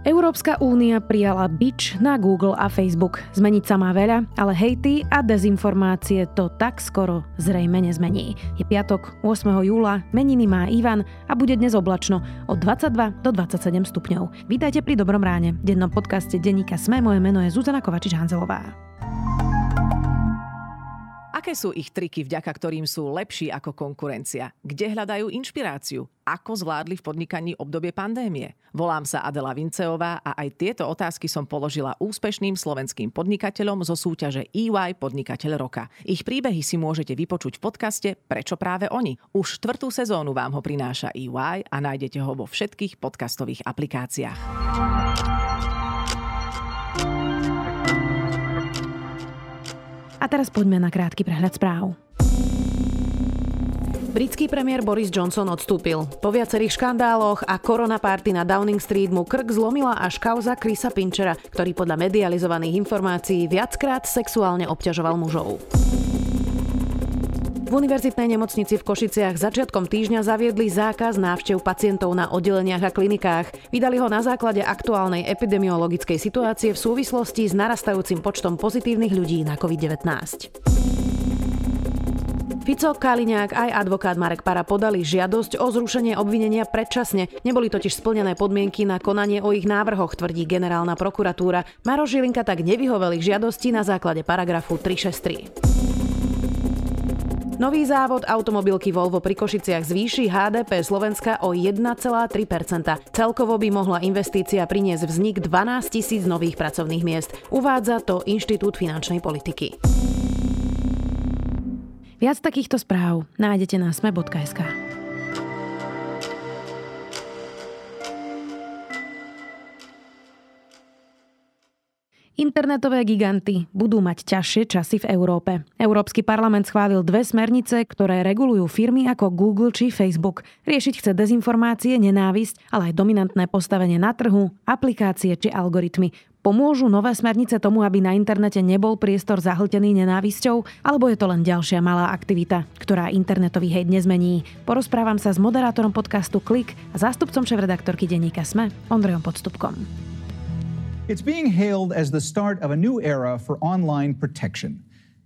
Európska únia prijala bič na Google a Facebook. Zmeniť sa má veľa, ale hejty a dezinformácie to tak skoro zrejme nezmení. Je piatok, 8. júla, meniny má Ivan a bude dnes oblačno od 22 do 27 stupňov. Vítajte pri Dobrom ráne. Dennom podcaste Denníka Sme moje meno je Zuzana Kovačič-Hanzelová. Aké sú ich triky, vďaka ktorým sú lepší ako konkurencia? Kde hľadajú inšpiráciu? Ako zvládli v podnikaní obdobie pandémie? Volám sa Adela Vinceová a aj tieto otázky som položila úspešným slovenským podnikateľom zo súťaže EY Podnikateľ roka. Ich príbehy si môžete vypočuť v podcaste Prečo práve oni? Už štvrtú sezónu vám ho prináša EY a nájdete ho vo všetkých podcastových aplikáciách. A teraz poďme na krátky prehľad správ. Britský premiér Boris Johnson odstúpil. Po viacerých škandáloch a koronapárty na Downing Street mu krk zlomila až kauza Chrisa Pinchera, ktorý podľa medializovaných informácií viackrát sexuálne obťažoval mužov. V univerzitnej nemocnici v Košiciach začiatkom týždňa zaviedli zákaz návštev pacientov na oddeleniach a klinikách. Vydali ho na základe aktuálnej epidemiologickej situácie v súvislosti s narastajúcim počtom pozitívnych ľudí na COVID-19. Fico, Kaliňák aj advokát Marek Para podali žiadosť o zrušenie obvinenia predčasne. Neboli totiž splnené podmienky na konanie o ich návrhoch, tvrdí generálna prokuratúra. Maro Žilinka tak nevyhovel ich žiadosti na základe paragrafu 363. Nový závod automobilky Volvo pri Košiciach zvýši HDP Slovenska o 1,3% Celkovo by mohla investícia priniesť vznik 12 tisíc nových pracovných miest. Uvádza to Inštitút finančnej politiky. Viac takýchto správ nájdete na sme.sk. Internetové giganty budú mať ťažšie časy v Európe. Európsky parlament schválil dve smernice, ktoré regulujú firmy ako Google či Facebook. Riešiť chce dezinformácie, nenávisť, ale aj dominantné postavenie na trhu, aplikácie či algoritmy. Pomôžu nové smernice tomu, aby na internete nebol priestor zahltený nenávisťou, alebo je to len ďalšia malá aktivita, ktorá internetový hejt nezmení? Porozprávam sa s moderátorom podcastu Klik a zástupcom šéf-redaktorky denníka Sme, Ondrejom Podstupkom. It's being hailed as the start of a new era for online protection.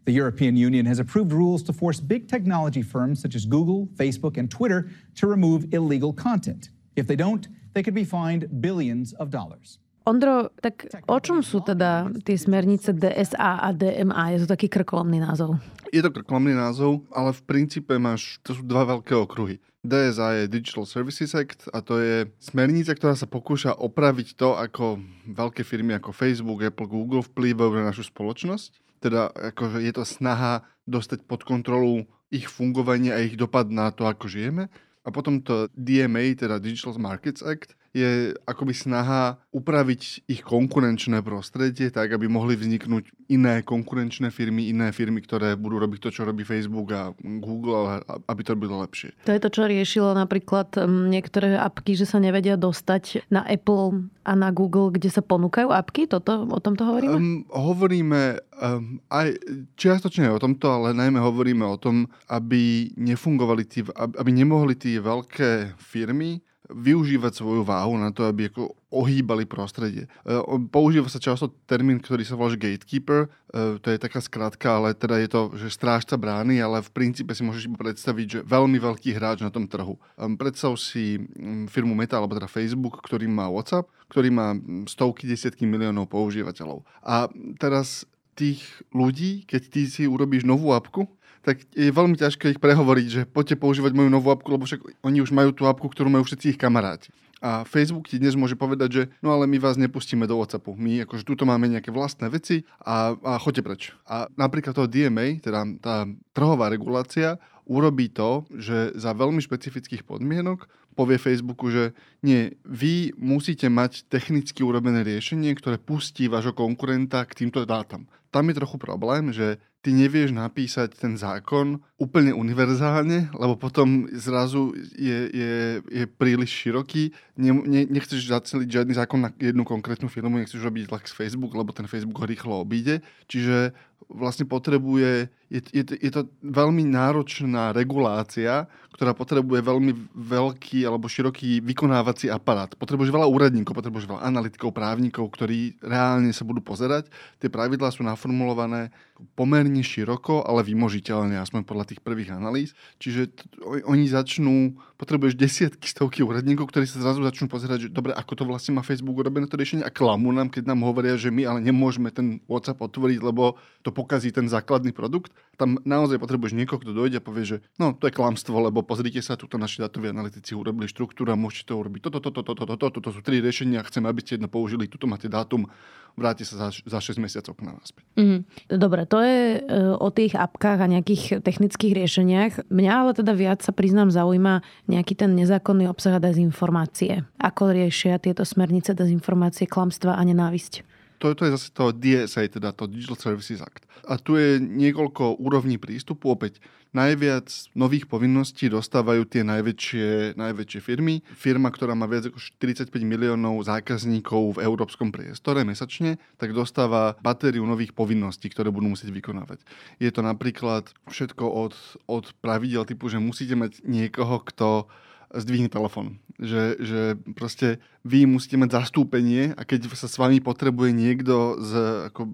The European Union has approved rules to force big technology firms such as Google, Facebook, and Twitter to remove illegal content. If they don't, they could be fined billions of dollars. Ondro, tak o čom sú teda tie smernice DSA a DMA? Je to taký krkolomný názov. Je to krkolomný názov, ale v princípe máš, to sú dva veľké okruhy. DSA je Digital Services Act a to je smernica, ktorá sa pokúša opraviť to, ako veľké firmy ako Facebook, Apple, Google vplývajú na našu spoločnosť. Teda akože je to snaha dostať pod kontrolu ich fungovanie a ich dopad na to, ako žijeme. A potom to DMA, teda Digital Markets Act, je akoby snaha upraviť ich konkurenčné prostredie tak, aby mohli vzniknúť iné konkurenčné firmy, iné firmy, ktoré budú robiť to, čo robí Facebook a Google, aby to robilo lepšie. To je to, čo riešilo napríklad niektoré apky, že sa nevedia dostať na Apple a na Google, kde sa ponúkajú apky? Toto, o tomto hovoríme? Um, hovoríme um, aj čiastočne o tomto, ale najmä hovoríme o tom, aby nefungovali tí, aby nemohli tie veľké firmy využívať svoju váhu na to, aby ako ohýbali prostredie. E, používa sa často termín, ktorý sa volá gatekeeper, e, to je taká skratka, ale teda je to, že strážca brány, ale v princípe si môžeš predstaviť, že veľmi veľký hráč na tom trhu. Predstav si firmu Meta, alebo teda Facebook, ktorý má WhatsApp, ktorý má stovky, desiatky miliónov používateľov. A teraz tých ľudí, keď ty si urobíš novú apku, tak je veľmi ťažké ich prehovoriť, že poďte používať moju novú apku, lebo však oni už majú tú apku, ktorú majú všetci ich kamaráti. A Facebook ti dnes môže povedať, že no ale my vás nepustíme do WhatsAppu. My akože tuto máme nejaké vlastné veci a, a choďte preč. A napríklad toho DMA, teda tá trhová regulácia, urobí to, že za veľmi špecifických podmienok povie Facebooku, že nie, vy musíte mať technicky urobené riešenie, ktoré pustí vášho konkurenta k týmto dátam. Tam je trochu problém, že ty nevieš napísať ten zákon úplne univerzálne, lebo potom zrazu je, je, je príliš široký. Ne, ne, nechceš zaceliť žiadny zákon na jednu konkrétnu firmu, nechceš robiť z Facebook, lebo ten Facebook ho rýchlo obíde. Čiže vlastne potrebuje, je, je, je to veľmi náročná regulácia, ktorá potrebuje veľmi veľký alebo široký vykonávací aparát. Potrebuješ veľa úradníkov, potrebuješ veľa analytikov, právnikov, ktorí reálne sa budú pozerať. Tie pravidlá sú naformulované pomerne široko, ale vymožiteľne, aspoň podľa tých prvých analýz. Čiže t- oni začnú, potrebuješ desiatky, stovky úradníkov, ktorí sa zrazu začnú pozerať, že dobre, ako to vlastne má Facebook urobené to riešenie a klamú nám, keď nám hovoria, že my ale nemôžeme ten WhatsApp otvoriť, lebo to pokazí ten základný produkt. Tam naozaj potrebuješ niekoho, kto dojde a povie, že no, to je klamstvo, lebo pozrite sa, tuto naši datoví analytici urobili štruktúru a môžete to urobiť. Toto, toto, toto, toto, toto, sú tri riešenia, chcem, aby ste jedno použili, tuto máte dátum, vráti sa za, za 6 mesiacov k nám naspäť. Mm, dobre, to je e, o tých apkách a nejakých technických riešeniach. Mňa ale teda viac sa priznám zaujíma nejaký ten nezákonný obsah a dezinformácie. Ako riešia tieto smernice dezinformácie, klamstva a nenávisť? To, je zase to DSA, teda to Digital Services Act. A tu je niekoľko úrovní prístupu. Opäť najviac nových povinností dostávajú tie najväčšie, najväčšie firmy. Firma, ktorá má viac ako 45 miliónov zákazníkov v európskom priestore mesačne, tak dostáva batériu nových povinností, ktoré budú musieť vykonávať. Je to napríklad všetko od, od pravidel typu, že musíte mať niekoho, kto zdvihne telefón. Že, že proste vy musíte mať zastúpenie a keď sa s vami potrebuje niekto z ako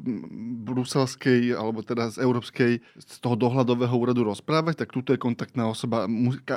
bruselskej alebo teda z európskej, z toho dohľadového úradu rozprávať, tak tuto je kontaktná osoba.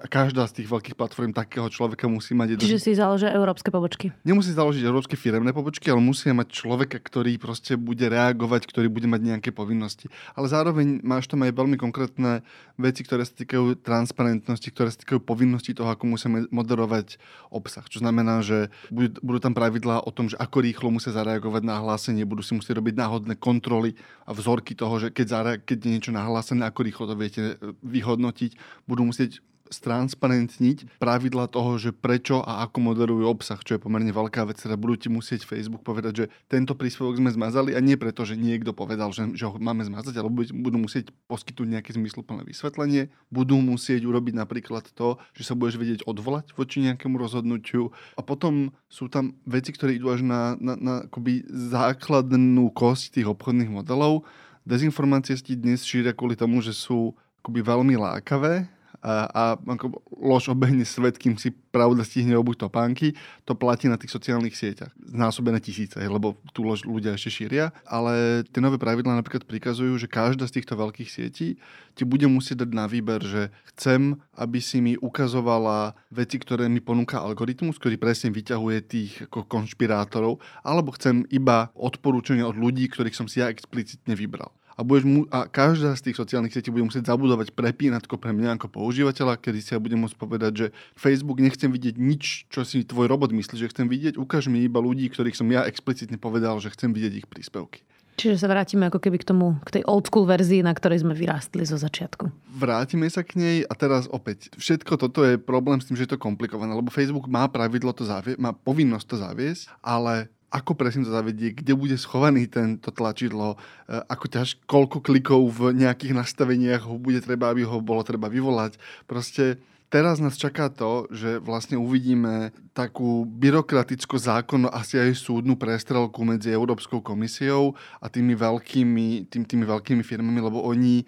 Každá z tých veľkých platform takého človeka musí mať... Jeden... Čiže si založia európske pobočky. Nemusí založiť európske firemné pobočky, ale musí mať človeka, ktorý proste bude reagovať, ktorý bude mať nejaké povinnosti. Ale zároveň máš tam aj veľmi konkrétne veci, ktoré sa týkajú transparentnosti, ktoré sa týkajú povinnosti toho, ako musíme moderovať obsah. Čo znamená, že budú, budú tam pravidlá o tom, že ako rýchlo musia zareagovať na hlásenie, budú si musieť robiť náhodné kontroly a vzorky toho, že keď, zare- keď je niečo nahlásené, ako rýchlo to viete e, vyhodnotiť. Budú musieť stransparentniť pravidla toho, že prečo a ako moderujú obsah, čo je pomerne veľká vec. Teda budú ti musieť Facebook povedať, že tento príspevok sme zmazali a nie preto, že niekto povedal, že, že ho máme zmazať, ale budú musieť poskytnúť nejaké zmysluplné vysvetlenie. Budú musieť urobiť napríklad to, že sa budeš vedieť odvolať voči nejakému rozhodnutiu. A potom sú tam veci, ktoré idú až na, na, na akoby základnú kosť tých obchodných modelov. Dezinformácie si dnes šíria kvôli tomu, že sú akoby veľmi lákavé a, a ako lož obehne svet, kým si pravda stihne obuť topánky, to platí na tých sociálnych sieťach. Znásobené tisíce, lebo tu lož ľudia ešte šíria, ale tie nové pravidlá napríklad prikazujú, že každá z týchto veľkých sietí ti bude musieť dať na výber, že chcem, aby si mi ukazovala veci, ktoré mi ponúka algoritmus, ktorý presne vyťahuje tých ako konšpirátorov, alebo chcem iba odporúčania od ľudí, ktorých som si ja explicitne vybral a, budeš mu, a každá z tých sociálnych sietí bude musieť zabudovať prepínatko pre mňa ako používateľa, kedy si ja budem môcť povedať, že Facebook nechcem vidieť nič, čo si tvoj robot myslí, že chcem vidieť, ukáž mi iba ľudí, ktorých som ja explicitne povedal, že chcem vidieť ich príspevky. Čiže sa vrátime ako keby k tomu, k tej old school verzii, na ktorej sme vyrástli zo začiatku. Vrátime sa k nej a teraz opäť. Všetko toto je problém s tým, že je to komplikované, lebo Facebook má pravidlo to zavie- má povinnosť to zaviesť, ale ako presne to zavedie, kde bude schovaný tento tlačidlo, e, ako ťaž, koľko klikov v nejakých nastaveniach ho bude treba, aby ho bolo treba vyvolať. Proste teraz nás čaká to, že vlastne uvidíme takú byrokratickú zákon, asi aj súdnu prestrelku medzi Európskou komisiou a tými veľkými, tým, tými veľkými firmami, lebo oni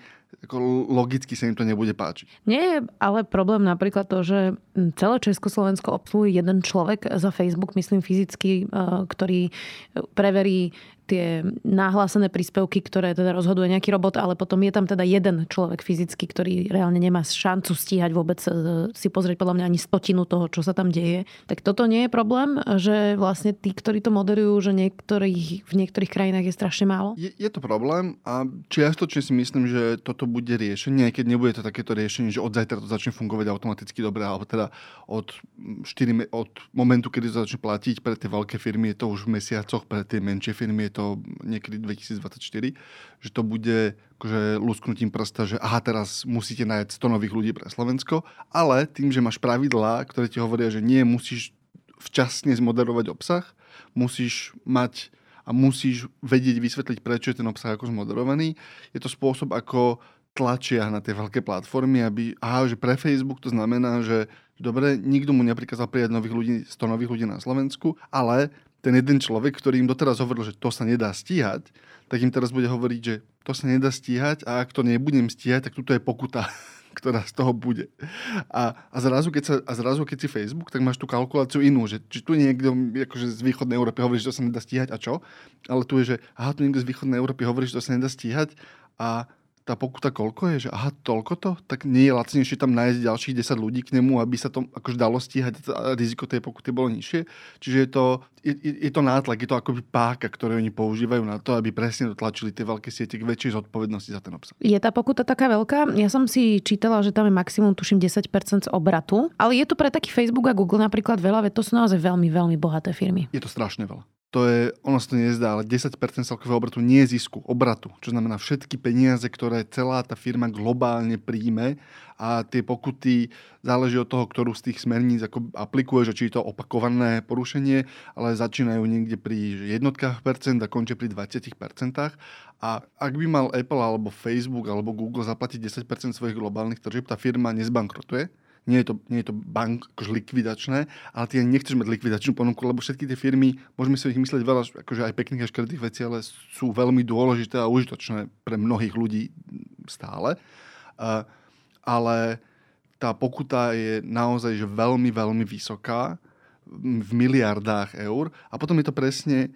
ako logicky sa im to nebude páčiť. Nie je ale problém napríklad to, že celé Československo obsluhuje jeden človek za Facebook, myslím fyzicky, ktorý preverí tie nahlásené príspevky, ktoré teda rozhoduje nejaký robot, ale potom je tam teda jeden človek fyzicky, ktorý reálne nemá šancu stíhať vôbec e, si pozrieť podľa mňa ani stotinu toho, čo sa tam deje. Tak toto nie je problém, že vlastne tí, ktorí to moderujú, že niektorých, v niektorých krajinách je strašne málo? Je, je to problém a čiastočne si myslím, že toto bude riešenie, aj keď nebude to takéto riešenie, že od zajtra to začne fungovať automaticky dobre, alebo teda od, 4, od momentu, kedy to začne platiť pre tie veľké firmy, je to už v mesiacoch, pre tie menšie firmy je to niekedy 2024, že to bude akože lusknutím prsta, že aha, teraz musíte nájsť 100 nových ľudí pre Slovensko, ale tým, že máš pravidlá, ktoré ti hovoria, že nie musíš včasne zmoderovať obsah, musíš mať a musíš vedieť vysvetliť, prečo je ten obsah ako zmoderovaný. Je to spôsob, ako tlačia na tie veľké platformy, aby, aha, že pre Facebook to znamená, že dobre, nikto mu neprikázal prijať nových ľudí, 100 nových ľudí na Slovensku, ale ten jeden človek, ktorý im doteraz hovoril, že to sa nedá stíhať, tak im teraz bude hovoriť, že to sa nedá stíhať a ak to nebudem stíhať, tak tuto je pokuta ktorá z toho bude. A, a, zrazu, keď sa, a zrazu, keď si Facebook, tak máš tú kalkuláciu inú, že či tu niekto akože z východnej Európy hovorí, že to sa nedá stíhať a čo? Ale tu je, že aha, tu niekto z východnej Európy hovorí, že to sa nedá stíhať a tá pokuta koľko je, že aha, toľko to, tak nie je lacnejšie tam nájsť ďalších 10 ľudí k nemu, aby sa to akože dalo stíhať a riziko tej pokuty bolo nižšie. Čiže je to, je, je to nátlak, je to akoby páka, ktoré oni používajú na to, aby presne dotlačili tie veľké siete k väčšej zodpovednosti za ten obsah. Je tá pokuta taká veľká? Ja som si čítala, že tam je maximum, tuším, 10% z obratu, ale je to pre taký Facebook a Google napríklad veľa, veď to sú naozaj veľmi, veľmi bohaté firmy. Je to strašne veľa to je, ono sa to nezdá, ale 10% celkového obratu nie je zisku, obratu. Čo znamená všetky peniaze, ktoré celá tá firma globálne príjme a tie pokuty záleží od toho, ktorú z tých smerníc ako aplikuje, že či je to opakované porušenie, ale začínajú niekde pri jednotkách percent a končia pri 20%. A ak by mal Apple alebo Facebook alebo Google zaplatiť 10% svojich globálnych tržieb, tá firma nezbankrotuje nie je to, nie je to bank akože likvidačné, ale ty nechceš mať likvidačnú ponuku, lebo všetky tie firmy, môžeme si o nich mysleť veľa, akože aj pekných a škredých vecí, ale sú veľmi dôležité a užitočné pre mnohých ľudí stále. Uh, ale tá pokuta je naozaj že veľmi, veľmi vysoká v miliardách eur a potom je to presne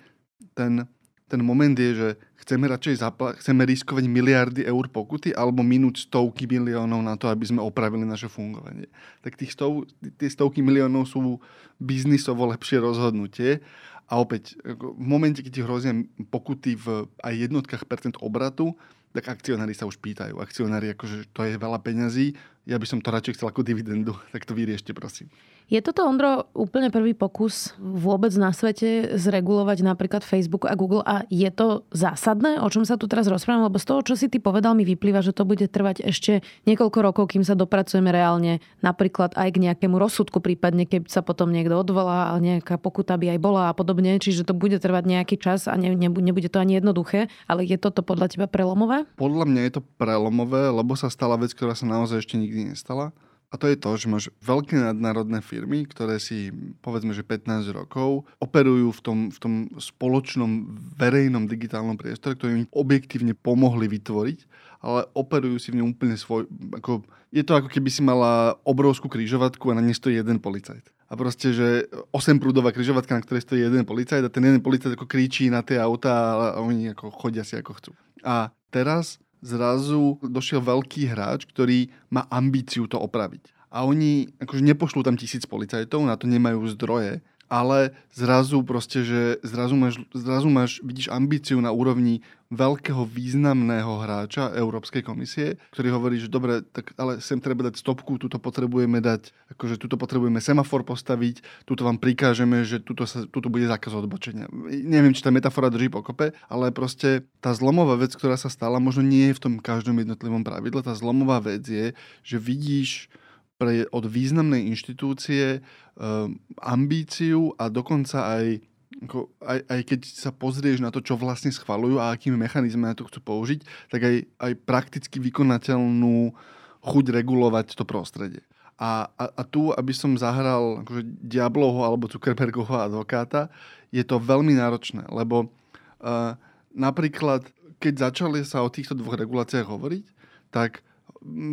ten, ten moment je, že chceme radšej zapla- chceme riskovať miliardy eur pokuty alebo minúť stovky miliónov na to, aby sme opravili naše fungovanie. Tak tých stov, tie stovky miliónov sú biznisovo lepšie rozhodnutie a opäť, v momente, keď ti hrozia pokuty v aj jednotkách percent obratu, tak akcionári sa už pýtajú. Akcionári, akože to je veľa peňazí, ja by som to radšej chcel ako dividendu, tak to vyriešte, prosím. Je toto, Ondro, úplne prvý pokus vôbec na svete zregulovať napríklad Facebook a Google a je to zásadné, o čom sa tu teraz rozprávam? Lebo z toho, čo si ty povedal, mi vyplýva, že to bude trvať ešte niekoľko rokov, kým sa dopracujeme reálne napríklad aj k nejakému rozsudku, prípadne keď sa potom niekto odvolá a nejaká pokuta by aj bola a podobne. Čiže to bude trvať nejaký čas a ne, nebude to ani jednoduché. Ale je toto podľa teba prelomové? Podľa mňa je to prelomové, lebo sa stala vec, ktorá sa naozaj ešte nikdy nestala. A to je to, že máš veľké nadnárodné firmy, ktoré si povedzme, že 15 rokov operujú v tom, v tom spoločnom verejnom digitálnom priestore, ktorý im objektívne pomohli vytvoriť, ale operujú si v ňom úplne svoj... Ako, je to ako keby si mala obrovskú kryžovatku a na nej stojí jeden policajt. A proste, že 8 prúdová kryžovatka, na ktorej stojí jeden policajt a ten jeden policajt ako kričí na tie autá a oni ako chodia si ako chcú. A teraz zrazu došiel veľký hráč, ktorý má ambíciu to opraviť. A oni akože nepošlú tam tisíc policajtov, na to nemajú zdroje, ale zrazu proste, že zrazu máš, zrazu máš, vidíš ambíciu na úrovni veľkého významného hráča Európskej komisie, ktorý hovorí, že dobre, tak ale sem treba dať stopku, tuto potrebujeme dať, akože tuto potrebujeme semafor postaviť, tuto vám prikážeme, že tuto, sa, tuto bude zákaz odbočenia. Neviem, či tá metafora drží pokope, ale proste tá zlomová vec, ktorá sa stala, možno nie je v tom každom jednotlivom pravidle, tá zlomová vec je, že vidíš pre, od významnej inštitúcie um, ambíciu a dokonca aj, ako, aj, aj keď sa pozrieš na to, čo vlastne schvalujú a akými mechanizmy na to chcú použiť, tak aj, aj prakticky vykonateľnú chuť regulovať to prostredie. A, a, a tu, aby som zahral akože Diablovho alebo Zuckerbergovho advokáta, je to veľmi náročné, lebo uh, napríklad, keď začali sa o týchto dvoch reguláciách hovoriť, tak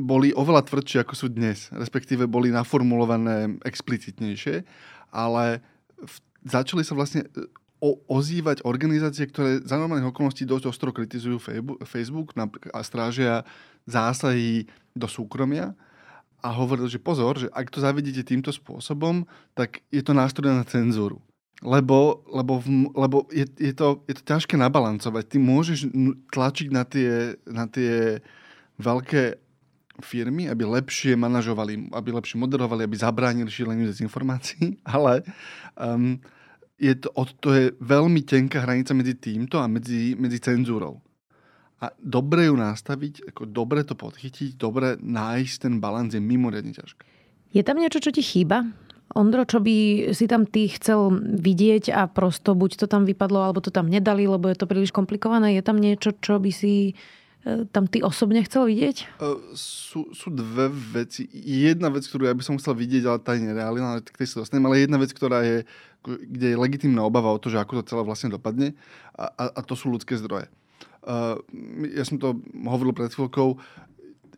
boli oveľa tvrdšie, ako sú dnes. Respektíve boli naformulované explicitnejšie, ale v, začali sa vlastne e, o, ozývať organizácie, ktoré za normálnych okolností dosť ostro kritizujú Facebook a strážia zásahy do súkromia a hovoril, že pozor, že ak to zavedíte týmto spôsobom, tak je to nástroj na cenzúru. Lebo, lebo, lebo je, je, to, je to ťažké nabalancovať. Ty môžeš tlačiť na tie, na tie veľké firmy, aby lepšie manažovali, aby lepšie moderovali, aby zabránili šíreniu dezinformácií, ale um, je to, to je veľmi tenká hranica medzi týmto a medzi, medzi cenzúrou. A dobre ju nastaviť, ako dobre to podchytiť, dobre nájsť ten balans je mimoriadne ťažké. Je tam niečo, čo ti chýba? Ondro, čo by si tam ty chcel vidieť a prosto buď to tam vypadlo, alebo to tam nedali, lebo je to príliš komplikované. Je tam niečo, čo by si tam ty osobne chcel vidieť? Uh, sú, sú dve veci. Jedna vec, ktorú ja by som chcel vidieť, ale tá je nereálna, ale k tej sa dostanem, ale jedna vec, ktorá je, kde je legitimná obava o to, že ako to celé vlastne dopadne a, a, a to sú ľudské zdroje. Uh, ja som to hovoril pred chvíľkou,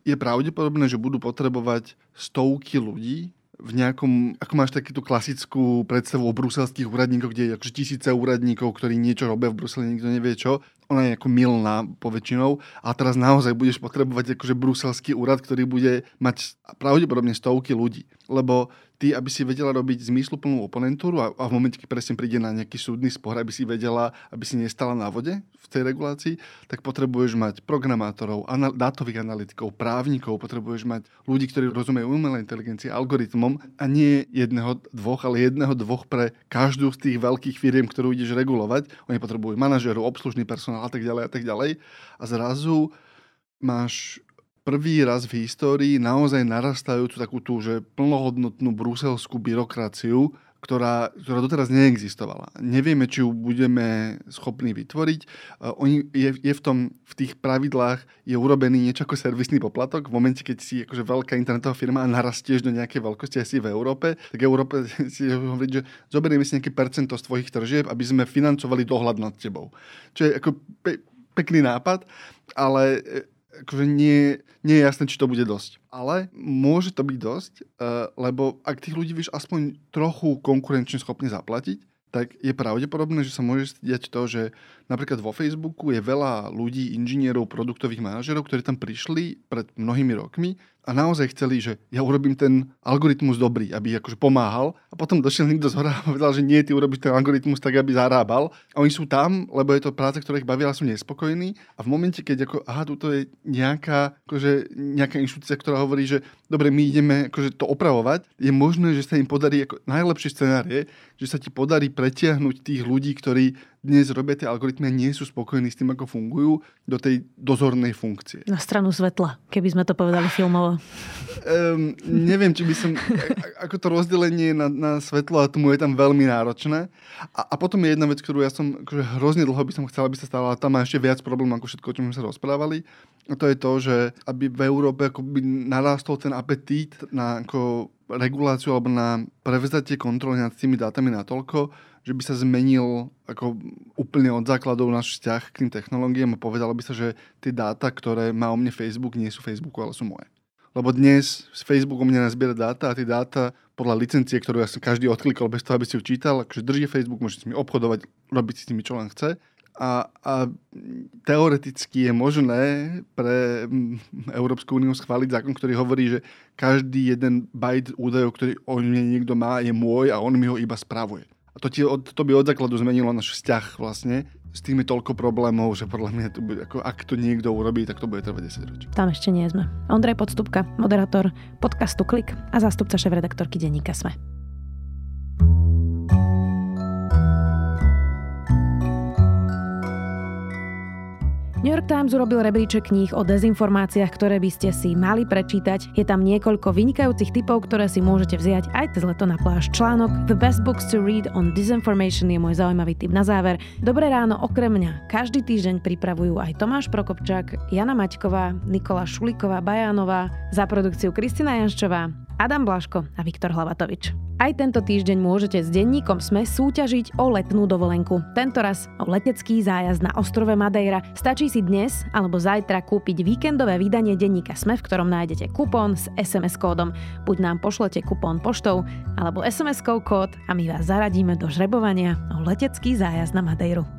je pravdepodobné, že budú potrebovať stovky ľudí v nejakom, ako máš takú klasickú predstavu o bruselských úradníkoch, kde je akože tisíce úradníkov, ktorí niečo robia v Bruseli, nikto nevie čo. Ona je ako milná poväčšinou a teraz naozaj budeš potrebovať akože bruselský úrad, ktorý bude mať pravdepodobne stovky ľudí. Lebo ty, aby si vedela robiť zmysluplnú oponentúru a, a v momente, keď presne príde na nejaký súdny spor, aby si vedela, aby si nestala na vode v tej regulácii, tak potrebuješ mať programátorov, anal- dátových analytikov, právnikov, potrebuješ mať ľudí, ktorí rozumejú umelej inteligencii, algoritmom a nie jedného, dvoch, ale jedného, dvoch pre každú z tých veľkých firiem, ktorú ideš regulovať. Oni potrebujú manažerov, obslužný personál a tak ďalej a tak ďalej. A zrazu máš prvý raz v histórii naozaj narastajúcu takú tú, že plnohodnotnú bruselskú byrokraciu, ktorá, ktorá doteraz neexistovala. Nevieme, či ju budeme schopní vytvoriť. Uh, oni, je, je v, tom, v tých pravidlách je urobený niečo ako servisný poplatok. V momente, keď si akože veľká internetová firma narastieš do nejakej veľkosti asi v Európe, tak Európe si hovoriť, že zoberieme si nejaké percento z tvojich tržieb, aby sme financovali dohľad nad tebou. Čo je ako pe- pekný nápad, ale akože nie, nie je jasné, či to bude dosť. Ale môže to byť dosť, uh, lebo ak tých ľudí vieš aspoň trochu konkurenčne schopne zaplatiť, tak je pravdepodobné, že sa môže stať to, že napríklad vo Facebooku je veľa ľudí, inžinierov, produktových manažerov, ktorí tam prišli pred mnohými rokmi a naozaj chceli, že ja urobím ten algoritmus dobrý, aby akože pomáhal. A potom došiel niekto z hora a povedal, že nie, ty urobíš ten algoritmus tak, aby zarábal. A oni sú tam, lebo je to práca, ktorá ich bavila, sú nespokojní. A v momente, keď ako, aha, tu je nejaká, akože, nejaká inštitúcia, ktorá hovorí, že dobre, my ideme akože, to opravovať, je možné, že sa im podarí, ako, najlepší scenár je, že sa ti podarí pretiahnuť tých ľudí, ktorí dnes robia tie algoritmy a nie sú spokojní s tým, ako fungujú, do tej dozornej funkcie. Na stranu svetla, keby sme to povedali filmovo. Um, neviem, či by som... Ako to rozdelenie na, na svetlo a tmu je tam veľmi náročné. A, a potom je jedna vec, ktorú ja som akože hrozne dlho by som chcel, aby sa stala, ale tam má ešte viac problém ako všetko, o čom sme sa rozprávali. A to je to, že aby v Európe ako by narástol ten apetít na ako reguláciu alebo na prevzatie kontroly nad tými dátami natoľko, že by sa zmenil ako úplne od základov náš vzťah k tým technológiám a povedalo by sa, že tie dáta, ktoré má o mne Facebook, nie sú Facebooku, ale sú moje. Lebo dnes z Facebooku mne nazbiera dáta a tie dáta podľa licencie, ktorú ja som každý odklikol bez toho, aby si ju čítal, akože drží Facebook, môže s nimi obchodovať, robiť si s nimi čo len chce. A, a teoreticky je možné pre mm, Európsku úniu schváliť zákon, ktorý hovorí, že každý jeden bajt údajov, ktorý o mne niekto má, je môj a on mi ho iba spravuje. To, ti, to by od základu zmenilo náš vzťah vlastne. S tým je toľko problémov, že podľa mňa to bude, ako, ak to niekto urobí, tak to bude trvať 10 ročí. Tam ešte nie sme. Ondrej Podstupka, moderátor podcastu Klik a zástupca šéf-redaktorky denníka Sme. New York Times urobil rebríček kníh o dezinformáciách, ktoré by ste si mali prečítať. Je tam niekoľko vynikajúcich typov, ktoré si môžete vziať aj cez leto na pláž. Článok The Best Books to Read on Disinformation je môj zaujímavý tip na záver. Dobré ráno okrem mňa každý týždeň pripravujú aj Tomáš Prokopčák, Jana Maťková, Nikola Šuliková Bajánová, za produkciu Kristina Janščová, Adam Blaško a Viktor Hlavatovič. Aj tento týždeň môžete s denníkom SME súťažiť o letnú dovolenku. Tento raz o letecký zájazd na ostrove Madeira. Stačí si dnes alebo zajtra kúpiť víkendové vydanie denníka SME, v ktorom nájdete kupón s SMS kódom. Buď nám pošlete kupón poštou alebo SMS-kou kód a my vás zaradíme do žrebovania o letecký zájazd na Madeiru.